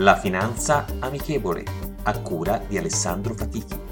La finanza amichevole, a cura di Alessandro Fatichi.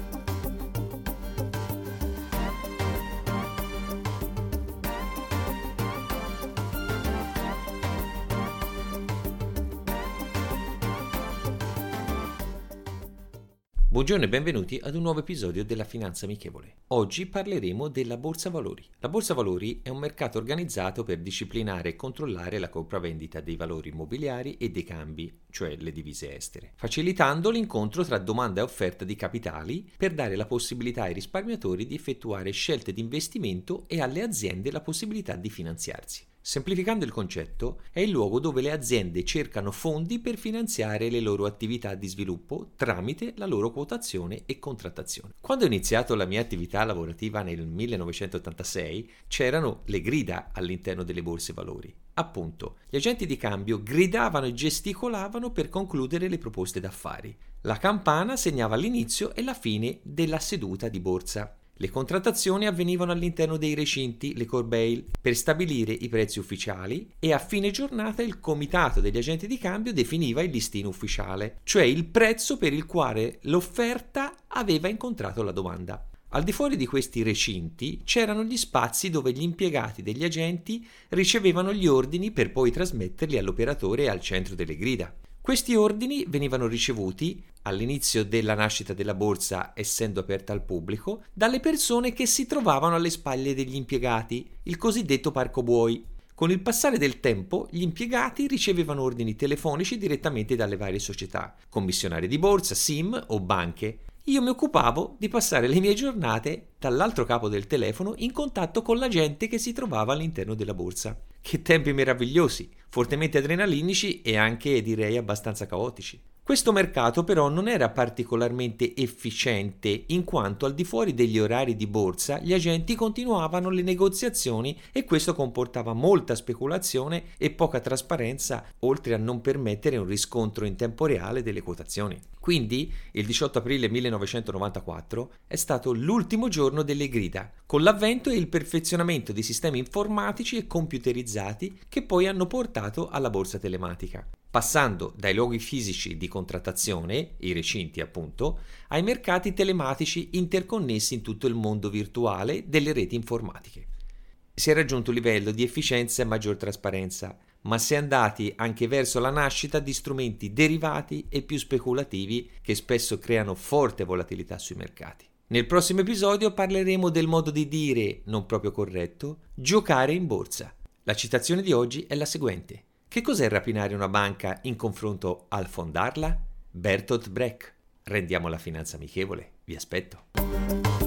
Buongiorno e benvenuti ad un nuovo episodio della Finanza Amichevole. Oggi parleremo della Borsa Valori. La Borsa Valori è un mercato organizzato per disciplinare e controllare la compravendita dei valori immobiliari e dei cambi, cioè le divise estere, facilitando l'incontro tra domanda e offerta di capitali per dare la possibilità ai risparmiatori di effettuare scelte di investimento e alle aziende la possibilità di finanziarsi. Semplificando il concetto, è il luogo dove le aziende cercano fondi per finanziare le loro attività di sviluppo tramite la loro quotazione e contrattazione. Quando ho iniziato la mia attività lavorativa nel 1986, c'erano le grida all'interno delle borse valori. Appunto, gli agenti di cambio gridavano e gesticolavano per concludere le proposte d'affari. La campana segnava l'inizio e la fine della seduta di borsa. Le contrattazioni avvenivano all'interno dei recinti, le corbeil, per stabilire i prezzi ufficiali e a fine giornata il comitato degli agenti di cambio definiva il listino ufficiale, cioè il prezzo per il quale l'offerta aveva incontrato la domanda. Al di fuori di questi recinti c'erano gli spazi dove gli impiegati degli agenti ricevevano gli ordini per poi trasmetterli all'operatore e al centro delle grida. Questi ordini venivano ricevuti all'inizio della nascita della borsa, essendo aperta al pubblico, dalle persone che si trovavano alle spalle degli impiegati, il cosiddetto parco buoi. Con il passare del tempo, gli impiegati ricevevano ordini telefonici direttamente dalle varie società, commissionari di borsa, SIM o banche. Io mi occupavo di passare le mie giornate dall'altro capo del telefono in contatto con la gente che si trovava all'interno della borsa. Che tempi meravigliosi, fortemente adrenalinici e anche direi abbastanza caotici. Questo mercato però non era particolarmente efficiente in quanto al di fuori degli orari di borsa gli agenti continuavano le negoziazioni e questo comportava molta speculazione e poca trasparenza oltre a non permettere un riscontro in tempo reale delle quotazioni. Quindi il 18 aprile 1994 è stato l'ultimo giorno delle grida, con l'avvento e il perfezionamento di sistemi informatici e computerizzati che poi hanno portato alla borsa telematica passando dai luoghi fisici di contrattazione, i recinti appunto, ai mercati telematici interconnessi in tutto il mondo virtuale delle reti informatiche. Si è raggiunto un livello di efficienza e maggior trasparenza, ma si è andati anche verso la nascita di strumenti derivati e più speculativi che spesso creano forte volatilità sui mercati. Nel prossimo episodio parleremo del modo di dire, non proprio corretto, giocare in borsa. La citazione di oggi è la seguente. Che cos'è rapinare una banca in confronto al fondarla? Bertolt Brecht. Rendiamo la finanza amichevole. Vi aspetto.